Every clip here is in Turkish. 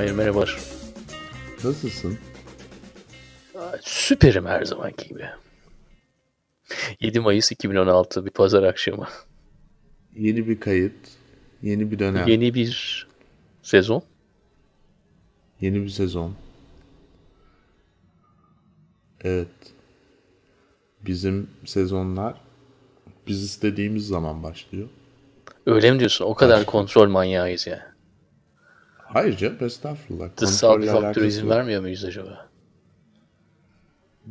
Hayır merhabalar. Nasılsın? Süperim her zamanki gibi. 7 Mayıs 2016 bir pazar akşamı. Yeni bir kayıt, yeni bir dönem, yeni, Yeni bir sezon. bir sezon. Evet. Bizim sezonlar biz istediğimiz zaman başlıyor. Öyle mi diyorsun? O kadar kontrol manyağıyız ya. Hayır canım estağfurullah. Dışsal bir faktör izin yok. vermiyor muyuz acaba?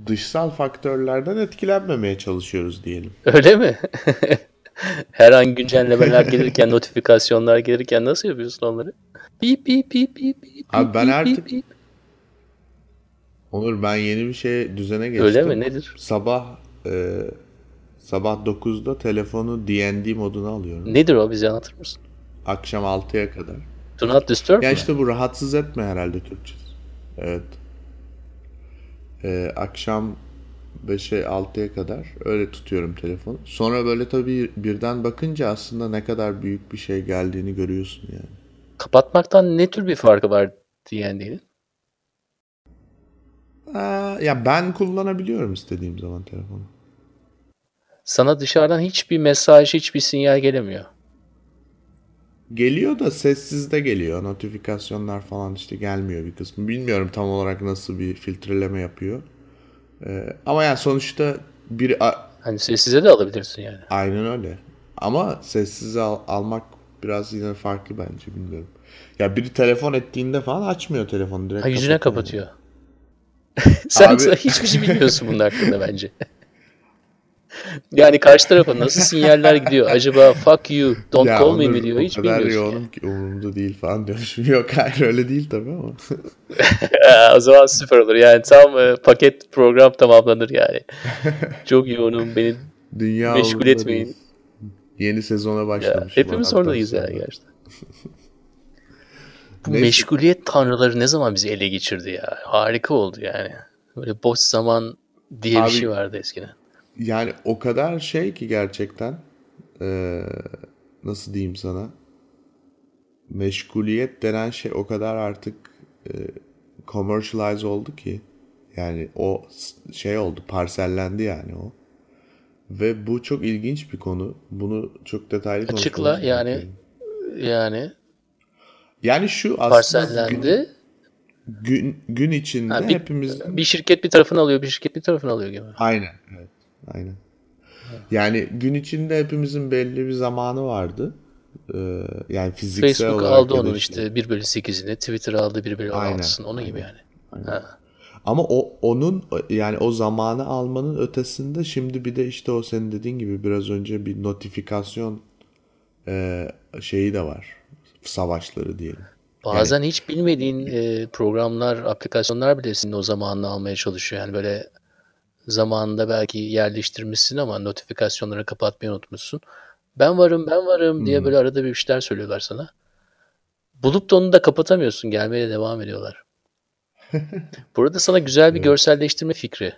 Dışsal faktörlerden etkilenmemeye çalışıyoruz diyelim. Öyle mi? Her an güncellemeler gelirken, notifikasyonlar gelirken nasıl yapıyorsun onları? Bip bip bip bip bip. Abi ben artık bip. Onur ben yeni bir şey düzene geçtim. Öyle mi? Nedir? Sabah e, sabah 9'da telefonu D&D moduna alıyorum. Nedir o? Bize anlatır mısın? Akşam 6'ya kadar. Do not disturb Ya mi? işte bu rahatsız etme herhalde Türkçesi. Evet. Ee, akşam 5'e 6'ya kadar öyle tutuyorum telefonu. Sonra böyle tabii birden bakınca aslında ne kadar büyük bir şey geldiğini görüyorsun yani. Kapatmaktan ne tür bir farkı var D&D'nin? Aa, ya ben kullanabiliyorum istediğim zaman telefonu. Sana dışarıdan hiçbir mesaj, hiçbir sinyal gelemiyor. Geliyor da sessizde geliyor. Notifikasyonlar falan işte gelmiyor bir kısmı. Bilmiyorum tam olarak nasıl bir filtreleme yapıyor. Ee, ama yani sonuçta bir Hani sessize de alabilirsin yani. Aynen öyle. Ama sessize al- almak biraz yine farklı bence bilmiyorum. Ya biri telefon ettiğinde falan açmıyor telefonu direkt Ha, yüzüne kapatıyor. kapatıyor. Sen Abi- hiçbir şey bilmiyorsun bunun hakkında bence. Yani karşı tarafa nasıl sinyaller gidiyor? Acaba fuck you, don't Ya call me mi diyor? Hiç o kadar bilmiyorsun. yani. yoğunum ki umurumda değil falan diyormuşum. Yok hayır öyle değil tabii ama. O zaman süper olur. Yani tam e, paket program tamamlanır yani. Çok yoğunum beni Dünya meşgul etmeyin. değil. Yeni sezona Ya, başlamış. hepimiz oradayız yani gerçekten. Bu meşguliyet tanrıları ne zaman bizi ele geçirdi ya? Harika oldu yani. Böyle boş zaman diye bir Abi- şey vardı eskiden. Yani o kadar şey ki gerçekten eee, nasıl diyeyim sana meşguliyet denen şey o kadar artık eee commercialize oldu ki yani o şey oldu parsellendi yani o ve bu çok ilginç bir konu bunu çok detaylı Açıkla yani gerekiyor. yani yani şu aslında gün, parsellendi. gün, gün içinde Ha, bir, hepimizin bir şirket bir tarafını alıyor, bir şirket bir tarafını alıyor gibi. Aynen. Evet. Aynen. Yani gün içinde hepimizin belli bir zamanı vardı. Ee, yani fiziksel Facebook olarak aldı ya da onun işte 1 bölü 8'ini, Twitter aldı 1 bölü Aynen, 16'sını, onun gibi yani. Ha. Ama o onun yani o zamanı almanın ötesinde şimdi bir de işte o senin dediğin gibi biraz önce bir notifikasyon e, şeyi de var. Savaşları diyelim. Bazen hiç bilmediğin e, programlar, aplikasyonlar bile senin o zamanını almaya çalışıyor. Yani böyle zamanında belki yerleştirmişsin ama notifikasyonları kapatmayı unutmuşsun. Ben varım, ben varım diye böyle arada bir şeyler söylüyorlar sana. Bulup da onu da kapatamıyorsun. Gelmeye devam ediyorlar. Burada sana güzel bir görselleştirme fikri.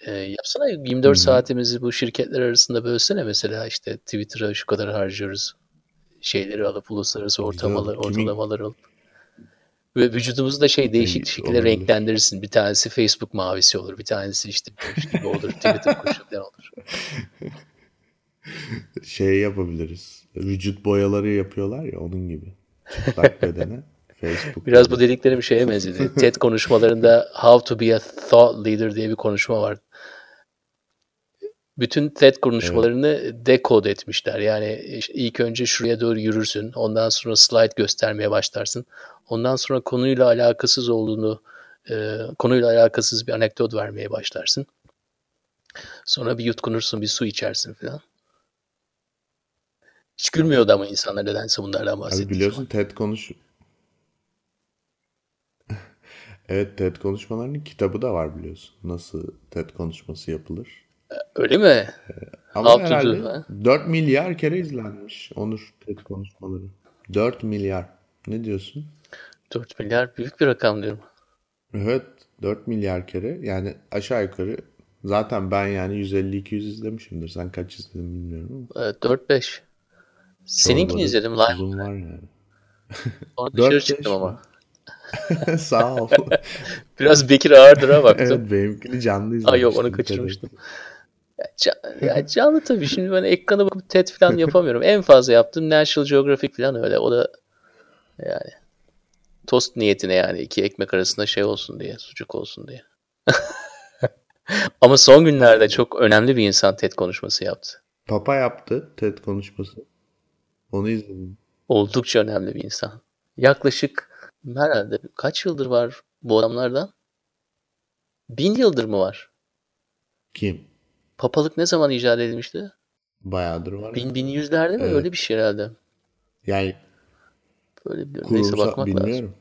Ee, yapsana 24 saatimizi bu şirketler arasında bölsene mesela işte Twitter'a şu kadar harcıyoruz. Şeyleri alıp uluslararası ortamalar, Kimin- ortalamalar alıp. Ve vücudumuzu da şey değişik Şey, şekilde olabilir. renklendirirsin. Bir tanesi Facebook mavisi olur, bir tanesi işte kuş gibi olur, Twitter kuşu falan olur. Şey yapabiliriz. Vücut boyaları yapıyorlar ya onun gibi. Çıplak bedene. Facebook. Biraz bu dediklerim şeye benzedi. TED konuşmalarında How to be a thought leader diye bir konuşma var. Bütün TED konuşmalarını decode etmişler. Yani işte ilk önce şuraya doğru yürürsün. Ondan sonra slide göstermeye başlarsın. Ondan sonra konuyla alakasız olduğunu, e, konuyla alakasız bir anekdot vermeye başlarsın. Sonra bir yutkunursun, bir su içersin falan. Hiç gülmüyordu ama insanlar nedense bunlardan Abi bahsettiği biliyorsun TED konuş Evet TED konuşmalarının kitabı da var biliyorsun. Nasıl TED konuşması yapılır. Öyle mi? Ama do, herhalde ha? 4 milyar kere izlenmiş Onur TED konuşmaları. 4 milyar. Ne diyorsun? 4 milyar büyük bir rakam diyorum. Evet 4 milyar kere yani aşağı yukarı zaten ben yani 150-200 izlemişimdir. Sen kaç izledin bilmiyorum ama. Evet, 4-5. Seninkini Çoğu izledim live. Uzun var yani. Sonra dışarı çıktım ama. Sağ ol. Biraz Bekir ağırdır ha baktım. evet benimkini canlı izlemiştim. Ay yok onu kaçırmıştım. Ya, ya canlı tabii şimdi ben ekrana bakıp TED falan yapamıyorum. En fazla yaptığım National Geographic falan öyle. O da yani tost niyetine yani iki ekmek arasında şey olsun diye, sucuk olsun diye. Ama son günlerde çok önemli bir insan TED konuşması yaptı. Papa yaptı TED konuşması. Onu izledim. Oldukça önemli bir insan. Yaklaşık herhalde kaç yıldır var bu adamlardan? Bin yıldır mı var? Kim? Papalık ne zaman icat edilmişti? Bayağıdır var. Bin, bin yüzlerde mi? Evet. Öyle bir şey herhalde. Yani Böyle biliyorum. Neyse kurumsal bakmak lazım. bilmiyorum.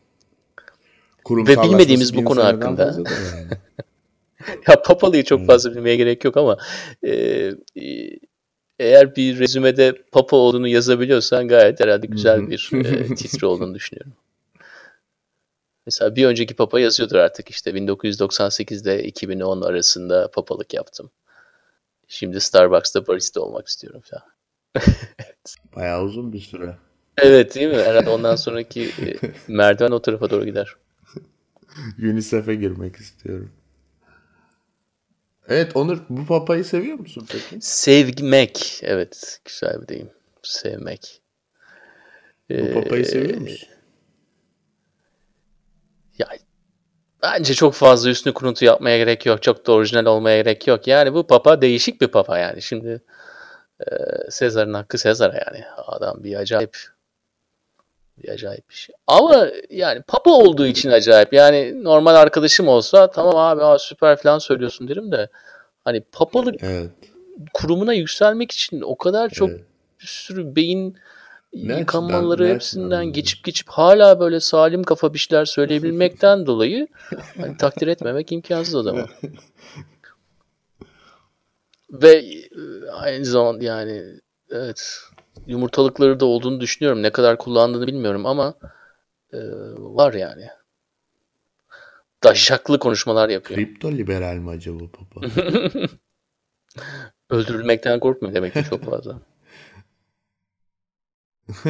Kurumsallaşması bilmediğimiz bu konu hakkında. yani. Ya Papalı'yı çok Evet. fazla bilmeye gerek yok ama e, e, eğer bir rezümede Papa olduğunu yazabiliyorsan gayet herhalde güzel bir e, titre olduğunu düşünüyorum. Mesela bir önceki Papa yazıyordur artık işte 1998'de 2010 arasında papalık yaptım. Şimdi Starbucks'ta barista olmak istiyorum falan. Bayağı uzun bir süre. Evet değil mi? Herhalde ondan sonraki e, merdiven o tarafa doğru gider. UNICEF'e girmek istiyorum. Evet Onur bu papayı seviyor musun peki? Sevmek. Evet. Güzel bir deyim. Sevmek. Bu papayı Ee, seviyor musun? Ya bence çok fazla üstünü kuruntu yapmaya gerek yok. Çok da orijinal olmaya gerek yok. Yani bu papa değişik bir papa yani. Şimdi e, Sezar'ın hakkı Sezar'a yani. Adam bir acayip bir acayip bir şey. Ama yani papa olduğu için acayip. Yani normal arkadaşım olsa tamam abi aa, süper falan söylüyorsun derim de hani papalık Evet. kurumuna yükselmek için o kadar çok evet. bir sürü beyin Ne yıkanmaları açıdan- ne hepsinden açıdan? geçip geçip hala böyle salim kafa bir şeyler söyleyebilmekten dolayı hani takdir etmemek imkansız zaman. Ve e, aynı zaman yani evet yumurtalıkları da olduğunu düşünüyorum. Ne kadar kullandığını bilmiyorum ama e, var yani. Daşaklı konuşmalar yapıyor. Kripto liberal mi acaba papa? Öldürülmekten korkmuyor demek ki çok fazla.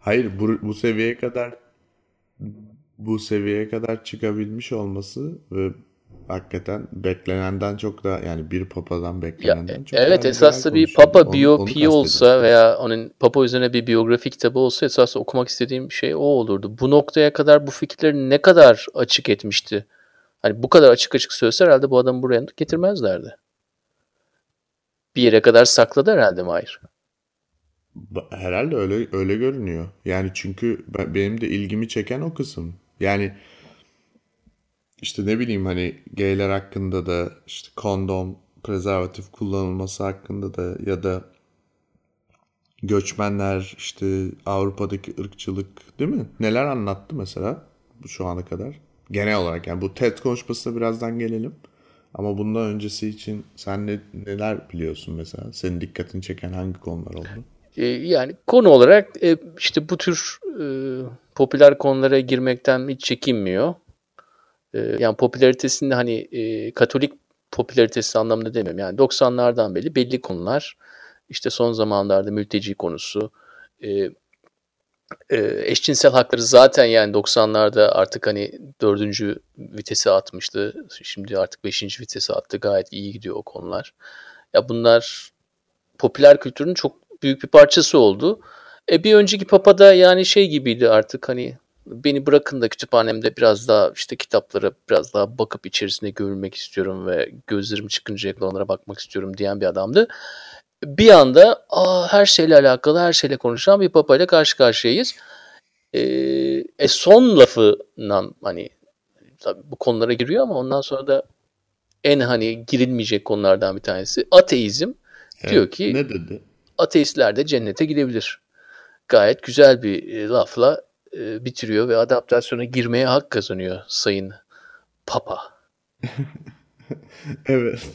Hayır bu, bu seviyeye kadar bu seviyeye kadar çıkabilmiş olması ve hakikaten beklenenden çok da yani bir papadan Ya, beklenenden çok evet güzel bir konuşuyor. Papa biyopiği olsa veya onun Papa üzerine bir biyografi kitabı olsa esasında okumak istediğim şey o olurdu. Bu noktaya kadar bu fikirleri ne kadar açık etmişti? Hani bu kadar açık açık söylese herhalde bu adamı buraya getirmezlerdi. Bir yere kadar sakladı herhalde Mahir. Herhalde öyle öyle görünüyor. Yani çünkü ben- benim de ilgimi çeken o kısım. Yani işte ne bileyim hani gayler hakkında da işte kondom, prezervatif kullanılması hakkında da ya da göçmenler işte Avrupa'daki ırkçılık değil mi? Neler anlattı mesela şu ana kadar? Genel olarak yani bu TED konuşmasına birazdan gelelim. Ama bundan öncesi için sen ne, neler biliyorsun mesela? Senin dikkatini çeken hangi konular oldu? E, yani konu olarak e, işte bu tür e, popüler konulara girmekten hiç çekinmiyor. E, yani popülaritesinde hani e, Katolik popülaritesi anlamında demiyorum. Yani 90'lardan beri belli konular. İşte son zamanlarda mülteci konusu, e, e, eşcinsel hakları zaten yani 90'larda artık hani dördüncü vitesi atmıştı. Şimdi artık beşinci vitesi attı. Gayet iyi gidiyor o konular. Ya bunlar popüler kültürün çok büyük bir parçası oldu. E bir önceki papa da yani şey gibiydi artık hani beni bırakın da kütüphanemde biraz daha işte kitaplara biraz daha bakıp içerisinde görülmek istiyorum ve gözlerim çıkıncaya kadar onlara bakmak istiyorum diyen bir adamdı. Bir anda Aa, her şeyle alakalı her şeyle konuşan bir papa ile karşı karşıyayız. E, e son lafından hani tabii bu konulara giriyor ama ondan sonra da en hani girilmeyecek konulardan bir tanesi ateizm. Diyor ki Ne dedi? Ateistler de cennete gidebilir. Gayet güzel bir e, lafla e, bitiriyor ve adaptasyona girmeye hak kazanıyor Sayın Papa. Evet.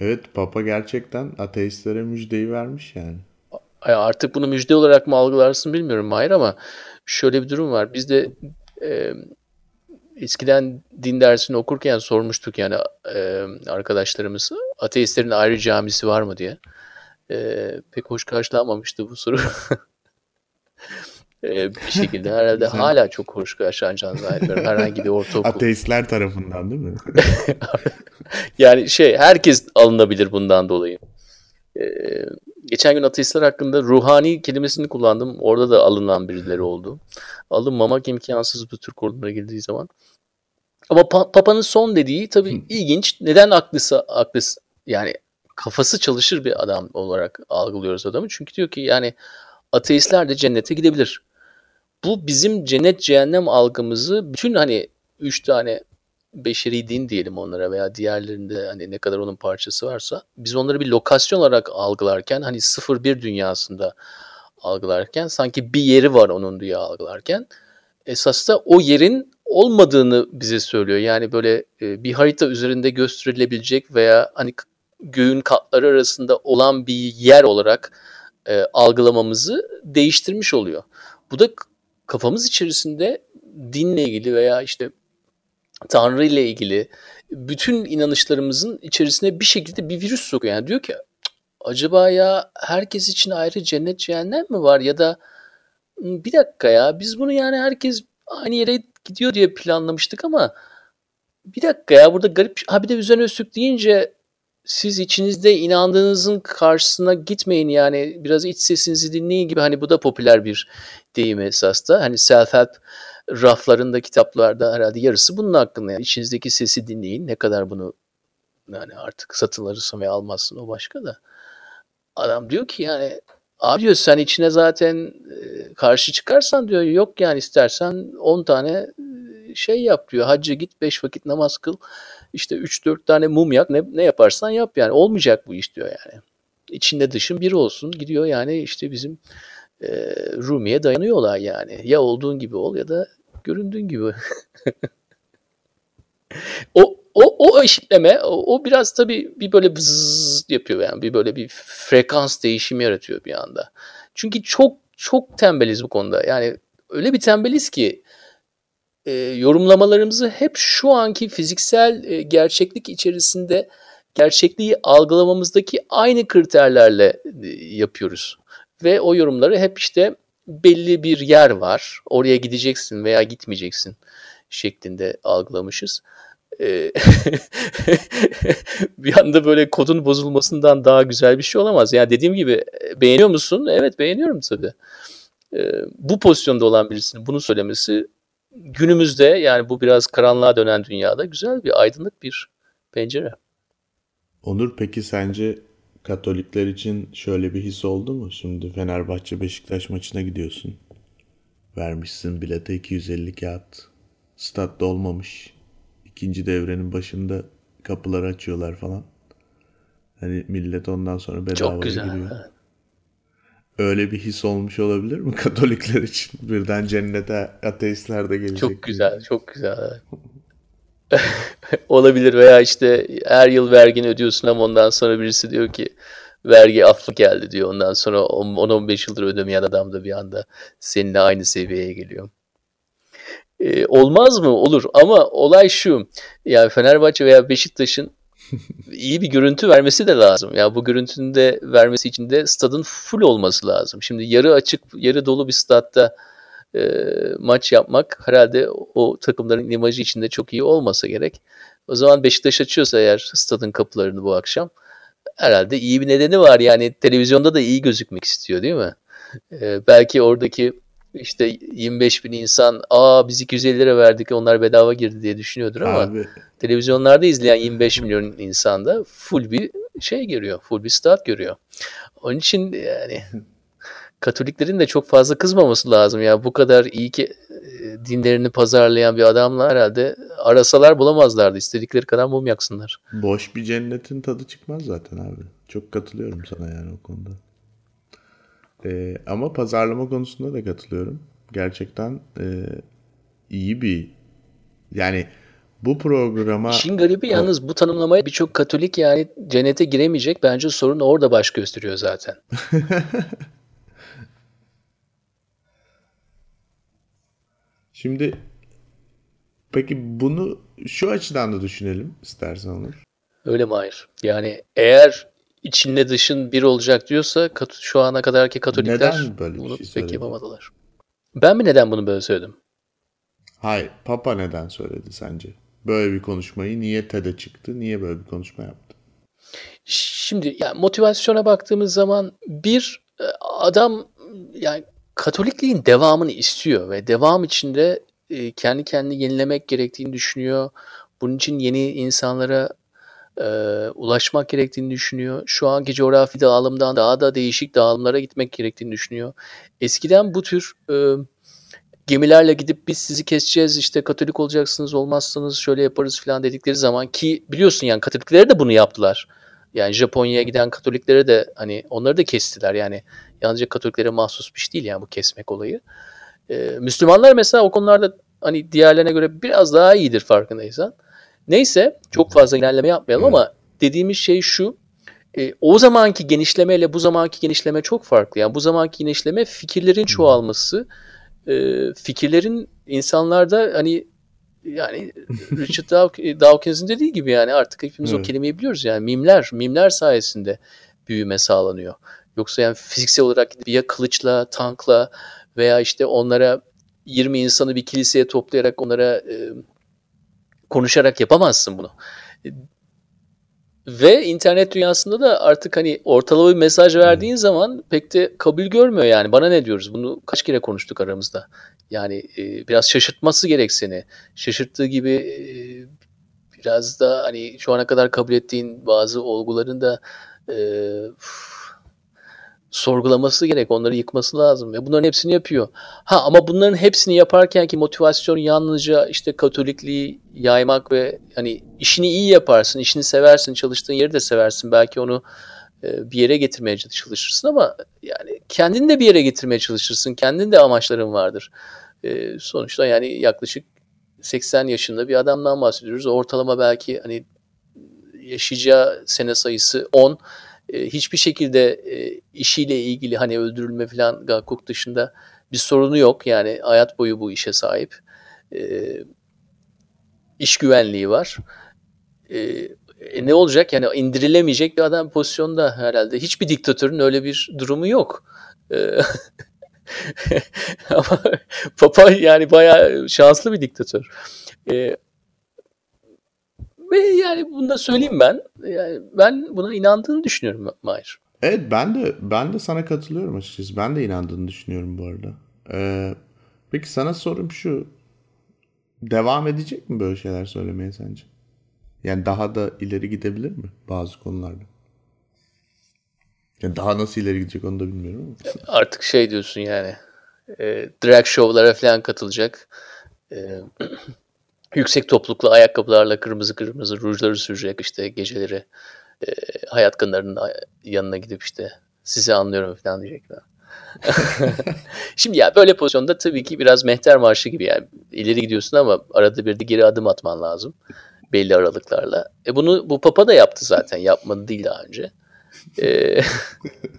Evet Papa gerçekten ateistlere müjdeyi vermiş yani. Artık bunu müjde olarak mı algılarsın bilmiyorum Mahir ama şöyle bir durum var. Biz de e, eskiden din dersini okurken sormuştuk yani e, arkadaşlarımız ateistlerin ayrı camisi var mı diye. E, pek hoş karşılanmamıştı bu soru. Ee, bir şekilde herhalde hala çok hoş yaşanacağını zannediyorum. Herhangi bir ortaokul. Ateistler tarafından değil mi? yani şey herkes alınabilir bundan dolayı. Ee, geçen gün ateistler hakkında ruhani kelimesini kullandım. Orada da alınan birileri oldu. Alınmamak imkansız bu tür konulara girdiği zaman. Ama pa- Papa'nın son dediği tabii ilginç. Neden aklısı, aklısı yani kafası çalışır bir adam olarak algılıyoruz adamı. Çünkü diyor ki yani ateistler de cennete gidebilir. Bu bizim cennet cehennem algımızı bütün hani üç tane beşeri din diyelim onlara veya diğerlerinde hani ne kadar onun parçası varsa biz onları bir lokasyon olarak algılarken hani sıfır bir dünyasında algılarken sanki bir yeri var onun diye algılarken esas da o yerin olmadığını bize söylüyor. Yani böyle e, bir harita üzerinde gösterilebilecek veya hani göğün katları arasında olan bir yer olarak e, algılamamızı değiştirmiş oluyor. Bu da kafamız içerisinde dinle ilgili veya işte Tanrı ile ilgili bütün inanışlarımızın içerisine bir şekilde bir virüs sokuyor. Yani diyor ki acaba ya herkes için ayrı cennet cehennem mi var ya da bir dakika ya biz bunu yani herkes aynı yere gidiyor diye planlamıştık ama bir dakika ya burada garip ha bir de üzerine üstlük deyince siz içinizde inandığınızın karşısına gitmeyin yani biraz iç sesinizi dinleyin gibi. Hani bu da popüler bir deyim esas hani self-help raflarında kitaplarda herhalde yarısı bunun hakkında yani. İçinizdeki sesi dinleyin. Ne kadar bunu yani artık satın alırsın veya almazsın o başka da. Adam diyor ki yani abi diyor sen içine zaten karşı çıkarsan diyor yok yani istersen 10 tane şey yap diyor. Hacca git 5 vakit namaz kıl işte 3-4 tane mum yak ne, ne yaparsan yap yani olmayacak bu iş diyor yani. İçinde dışın bir olsun gidiyor yani işte bizim e, Rumi'ye dayanıyorlar yani. Ya olduğun gibi ol ya da göründüğün gibi. o o o eşitleme o, o biraz tabii bir böyle bzzz yapıyor yani bir böyle bir frekans değişimi yaratıyor bir anda. Çünkü çok çok tembeliz bu konuda. Yani öyle bir tembeliz ki e, yorumlamalarımızı hep şu anki fiziksel e, gerçeklik içerisinde gerçekliği algılamamızdaki aynı kriterlerle e, yapıyoruz. Ve o yorumları hep işte belli bir yer var. Oraya gideceksin veya gitmeyeceksin şeklinde algılamışız. E, bir anda böyle kodun bozulmasından daha güzel bir şey olamaz. Yani dediğim gibi e, beğeniyor musun? Evet beğeniyorum tabii. Bu pozisyonda olan birisinin bunu söylemesi günümüzde yani bu biraz karanlığa dönen dünyada güzel bir aydınlık bir pencere. Onur peki sence Katolikler için şöyle bir his oldu mu? Şimdi Fenerbahçe Beşiktaş maçına gidiyorsun. Vermişsin bilete 250 kağıt. Statta olmamış. İkinci devrenin başında kapıları açıyorlar falan. Hani millet ondan sonra bedava Çok güzel. giriyor. Evet öyle bir his olmuş olabilir mi Katolikler için? Birden cennete ateistler de gelecek. Çok güzel, çok güzel. olabilir veya işte her yıl vergini ödüyorsun ama ondan sonra birisi diyor ki vergi affı geldi diyor. Ondan sonra 10-15 yıldır ödemeyen adam da bir anda seninle aynı seviyeye geliyor. Ee, olmaz mı? Olur ama olay şu. Yani Fenerbahçe veya Beşiktaş'ın iyi bir görüntü vermesi de lazım. Ya bu görüntünün de vermesi için de stadın full olması lazım. Şimdi yarı açık, yarı dolu bir stadta e, maç yapmak herhalde o takımların imajı içinde çok iyi olmasa gerek. O zaman Beşiktaş açıyorsa eğer stadın kapılarını bu akşam herhalde iyi bir nedeni var. Yani televizyonda da iyi gözükmek istiyor değil mi? E, belki oradaki işte 25 bin insan aa biz 250 lira verdik onlar bedava girdi diye düşünüyordur ama Abi. televizyonlarda izleyen 25 milyon insan da full bir şey görüyor. Full bir stat görüyor. Onun için yani Katoliklerin de çok fazla kızmaması lazım ya. Bu kadar iyi ki e, dinlerini pazarlayan bir adamla herhalde arasalar bulamazlardı. İstedikleri kadar mum yaksınlar. Boş bir cennetin tadı çıkmaz zaten abi. Çok katılıyorum sana yani o konuda. E, ama pazarlama konusunda da katılıyorum. Gerçekten e, iyi bir yani bu programa... İşin garibi yalnız bu tanımlamaya birçok Katolik yani cennete giremeyecek. Bence sorun orada baş gösteriyor zaten. Şimdi peki bunu şu açıdan da düşünelim istersen Onur. Öyle mi hayır? Yani eğer içinle dışın bir olacak diyorsa şu ana kadarki Katolikler Neden böyle bunu şey pek yapamadılar. Ben mi neden bunu böyle söyledim? Hayır. Papa neden söyledi sence? Böyle bir konuşmayı niye TED'e çıktı? Niye böyle bir konuşma yaptı? Şimdi yani motivasyona baktığımız zaman bir e, adam yani Katolikliğin devamını istiyor ve devam içinde e, kendi kendini yenilemek gerektiğini düşünüyor. Bunun için yeni insanlara e, ulaşmak gerektiğini düşünüyor. Şu anki coğrafi dağılımdan daha da değişik dağılımlara gitmek gerektiğini düşünüyor. Eskiden bu tür e, gemilerle gidip biz sizi keseceğiz işte Katolik olacaksınız olmazsanız şöyle yaparız falan dedikleri zaman ki biliyorsun yani Katoliklere de bunu yaptılar. Yani Japonya'ya giden Katoliklere de hani onları da kestiler yani yalnızca Katoliklere mahsus bir şey değil yani bu kesmek olayı. Ee, Müslümanlar mesela o konularda hani diğerlerine göre biraz daha iyidir farkındaysan. Neyse çok fazla ilerleme yapmayalım ama dediğimiz şey şu. E, o zamanki genişlemeyle bu zamanki genişleme çok farklı. Yani bu zamanki genişleme fikirlerin çoğalması, e, fikirlerin insanlarda hani yani Richard Dawkins'in dediği gibi yani artık hepimiz evet. o kelimeyi biliyoruz yani mimler, mimler sayesinde büyüme sağlanıyor. Yoksa yani fiziksel olarak ya kılıçla, tankla veya işte onlara 20 insanı bir kiliseye toplayarak onlara e, konuşarak yapamazsın bunu. Ve internet dünyasında da artık hani ortalama bir mesaj verdiğin zaman pek de kabul görmüyor yani. Bana ne diyoruz? Bunu kaç kere konuştuk aramızda. Yani e, biraz şaşırtması gerek seni. Şaşırttığı gibi e, biraz da hani şu ana kadar kabul ettiğin bazı olguların da e, sorgulaması gerek. Onları yıkması lazım. Ve bunların hepsini yapıyor. Ha ama bunların hepsini yaparken ki motivasyon yalnızca işte Katolikliği yaymak ve hani işini iyi yaparsın, işini seversin, çalıştığın yeri de seversin. Belki onu e, bir yere getirmeye çalışırsın ama yani kendini de bir yere getirmeye çalışırsın. Kendin de amaçların vardır. E, sonuçta yani yaklaşık 80 yaşında bir adamdan bahsediyoruz. Ortalama belki hani yaşayacağı sene sayısı 10 e, hiçbir şekilde e, işiyle ilgili hani öldürülme falan hukuk dışında bir sorunu yok. Yani hayat boyu bu işe sahip. E, iş güvenliği var. E, e, ne olacak? Yani indirilemeyecek bir adam pozisyonda herhalde. Hiçbir diktatörün öyle bir durumu yok. Ama Papa yani bayağı şanslı bir diktatör. E, ve yani bunu da söyleyeyim ben. Yani ben buna inandığını düşünüyorum Mahir. Evet ben de ben de sana katılıyorum açıkçası. Ben de inandığını düşünüyorum bu arada. Ee, peki sana sorum şu. Devam edecek mi böyle şeyler söylemeye sence? Yani daha da ileri gidebilir mi bazı konularda? Yani daha nasıl ileri gidecek onu da bilmiyorum ama. Artık şey diyorsun yani. E, drag show'lara falan katılacak. E, yüksek topluluklu ayakkabılarla kırmızı kırmızı rujları sürecek işte geceleri e, hayat kınlarının yanına gidip işte sizi anlıyorum falan diyecekler. Şimdi ya böyle pozisyonda tabii ki biraz mehter marşı gibi yani ileri gidiyorsun ama arada bir de geri adım atman lazım belli aralıklarla. E bunu bu Papa da yaptı zaten yapmadı değil daha önce. E,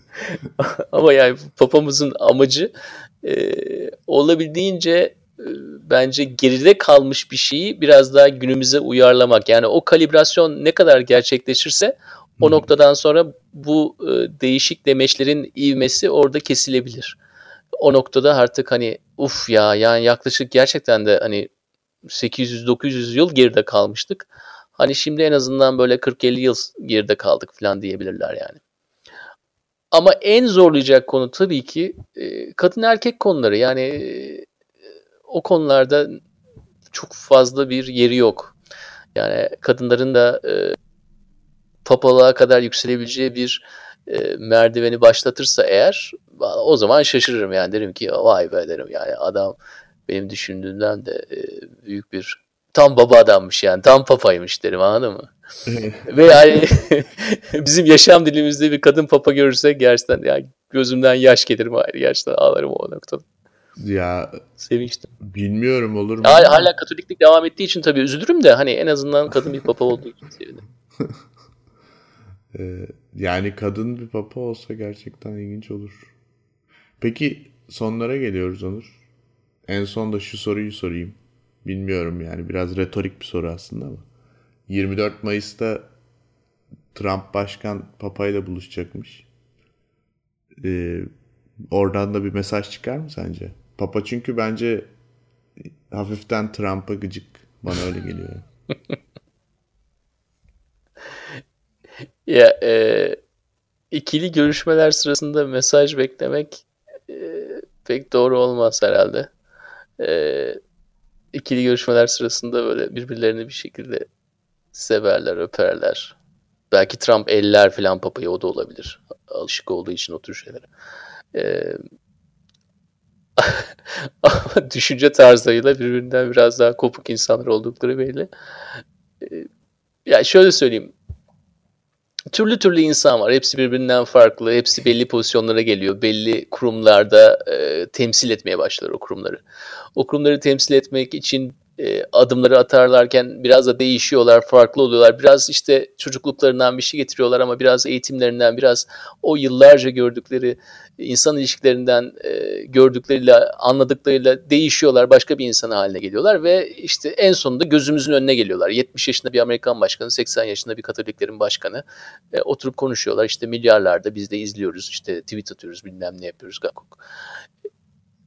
ama yani Papamızın amacı e, olabildiğince bence geride kalmış bir şeyi biraz daha günümüze uyarlamak. Yani o kalibrasyon ne kadar gerçekleşirse o noktadan sonra bu e, değişik demeçlerin ivmesi orada kesilebilir. O noktada artık hani uf ya yani yaklaşık gerçekten de hani 800-900 yıl geride kalmıştık. Hani şimdi en azından böyle 40-50 yıl geride kaldık falan diyebilirler yani. Ama en zorlayacak konu tabii ki e, kadın erkek konuları. Yani o konularda çok fazla bir yeri yok. Yani kadınların da e, papalığa kadar yükselebileceği bir e, merdiveni başlatırsa eğer o zaman şaşırırım yani derim ki vay be derim yani adam benim düşündüğümden de e, büyük bir tam baba adammış yani tam papaymış derim anladın mı? Ve yani bizim yaşam dilimizde bir kadın papa görürsek gerçekten yani gözümden yaş gelir mi gerçekten ağlarım o noktada. Ya sevinçtim. Bilmiyorum olur mu? Hala, hala Katoliklik devam ettiği için tabii üzülürüm de hani en azından kadın bir papa olduğu için sevindim. Ee, yani kadın bir papa olsa gerçekten ilginç olur. Peki sonlara geliyoruz Onur. En son da şu soruyu sorayım. Bilmiyorum yani biraz retorik bir soru aslında ama. 24 Mayıs'ta Trump başkan Papa ile buluşacakmış. Ee, oradan da bir mesaj çıkar mı sence? Papa çünkü bence hafiften Trump'a gıcık. Bana öyle geliyor. ya e, ikili görüşmeler sırasında mesaj beklemek e, pek doğru olmaz herhalde. E, ikili görüşmeler sırasında böyle birbirlerini bir şekilde severler, öperler. Belki Trump eller falan papayı o da olabilir. Alışık olduğu için o tür şeylere. Ee, ama düşünce tarzlarıyla birbirinden biraz daha kopuk insanlar oldukları belli. Ee, ya şöyle söyleyeyim. Türlü türlü insan var. Hepsi birbirinden farklı. Hepsi belli pozisyonlara geliyor. Belli kurumlarda e, temsil etmeye başlar o kurumları. O kurumları temsil etmek için e, adımları atarlarken biraz da değişiyorlar, farklı oluyorlar. Biraz işte çocukluklarından bir şey getiriyorlar ama biraz eğitimlerinden, biraz o yıllarca gördükleri insan ilişkilerinden e, gördükleriyle, anladıklarıyla değişiyorlar, başka bir insan haline geliyorlar ve işte en sonunda gözümüzün önüne geliyorlar. 70 yaşında bir Amerikan başkanı, 80 yaşında bir Katoliklerin başkanı e, oturup konuşuyorlar. İşte milyarlarda biz de izliyoruz, işte tweet atıyoruz, bilmem ne yapıyoruz.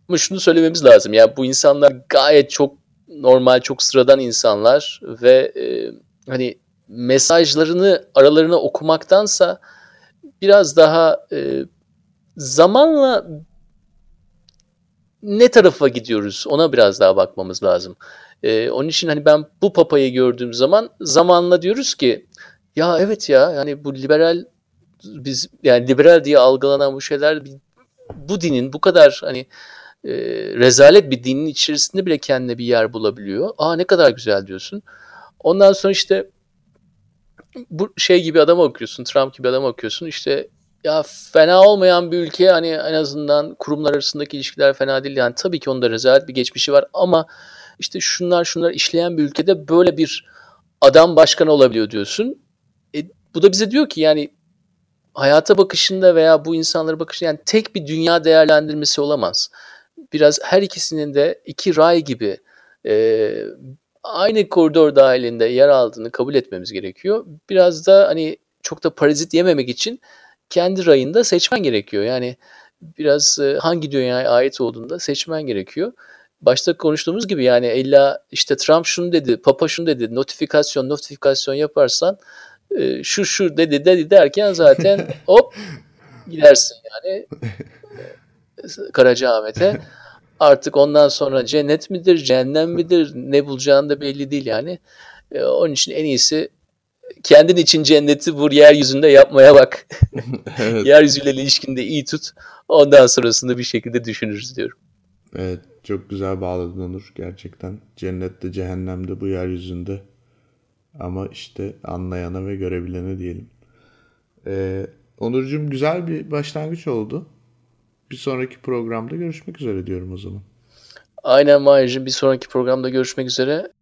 Ama şunu söylememiz lazım ya bu insanlar gayet çok normal çok sıradan insanlar ve e, hani mesajlarını aralarına okumaktansa biraz daha e, zamanla ne tarafa gidiyoruz ona biraz daha bakmamız lazım. E, onun için hani ben bu papayı gördüğüm zaman zamanla diyoruz ki ya evet ya yani bu liberal biz yani liberal diye algılanan bu şeyler bu dinin bu kadar hani e, rezalet bir dinin içerisinde bile kendine bir yer bulabiliyor. Aa ne kadar güzel diyorsun. Ondan sonra işte bu şey gibi adam okuyorsun, Trump gibi adam okuyorsun. İşte ya fena olmayan bir ülke hani en azından kurumlar arasındaki ilişkiler fena değil. Yani tabii ki onda rezalet bir geçmişi var ama işte şunlar şunlar işleyen bir ülkede böyle bir adam başkan olabiliyor diyorsun. E, bu da bize diyor ki yani hayata bakışında veya bu insanlara bakışında yani tek bir dünya değerlendirmesi olamaz biraz her ikisinin de iki ray gibi e, aynı koridor dahilinde yer aldığını kabul etmemiz gerekiyor. Biraz da hani çok da parazit yememek için kendi rayında seçmen gerekiyor. Yani biraz e, hangi dünyaya ait olduğunu da seçmen gerekiyor. Başta konuştuğumuz gibi yani illa işte Trump şunu dedi, Papa şunu dedi, notifikasyon notifikasyon yaparsan e, şu şu dedi dedi derken zaten hop gidersin yani. Karacaahmet'e. Artık ondan sonra cennet midir, cehennem midir ne bulacağın da belli değil yani. E, onun için en iyisi kendin için cenneti vur yeryüzünde yapmaya bak. evet. Yeryüzüyle ilişkinde iyi tut. Ondan sonrasında bir şekilde düşünürüz diyorum. Evet çok güzel bağladın Onur gerçekten. Cennette cehennemde bu yeryüzünde. Ama işte anlayana ve görebilene diyelim. Ee, Onurcuğum güzel bir başlangıç oldu. Bir sonraki programda görüşmek üzere diyorum o zaman. Aynen Mahir'cim bir sonraki programda görüşmek üzere.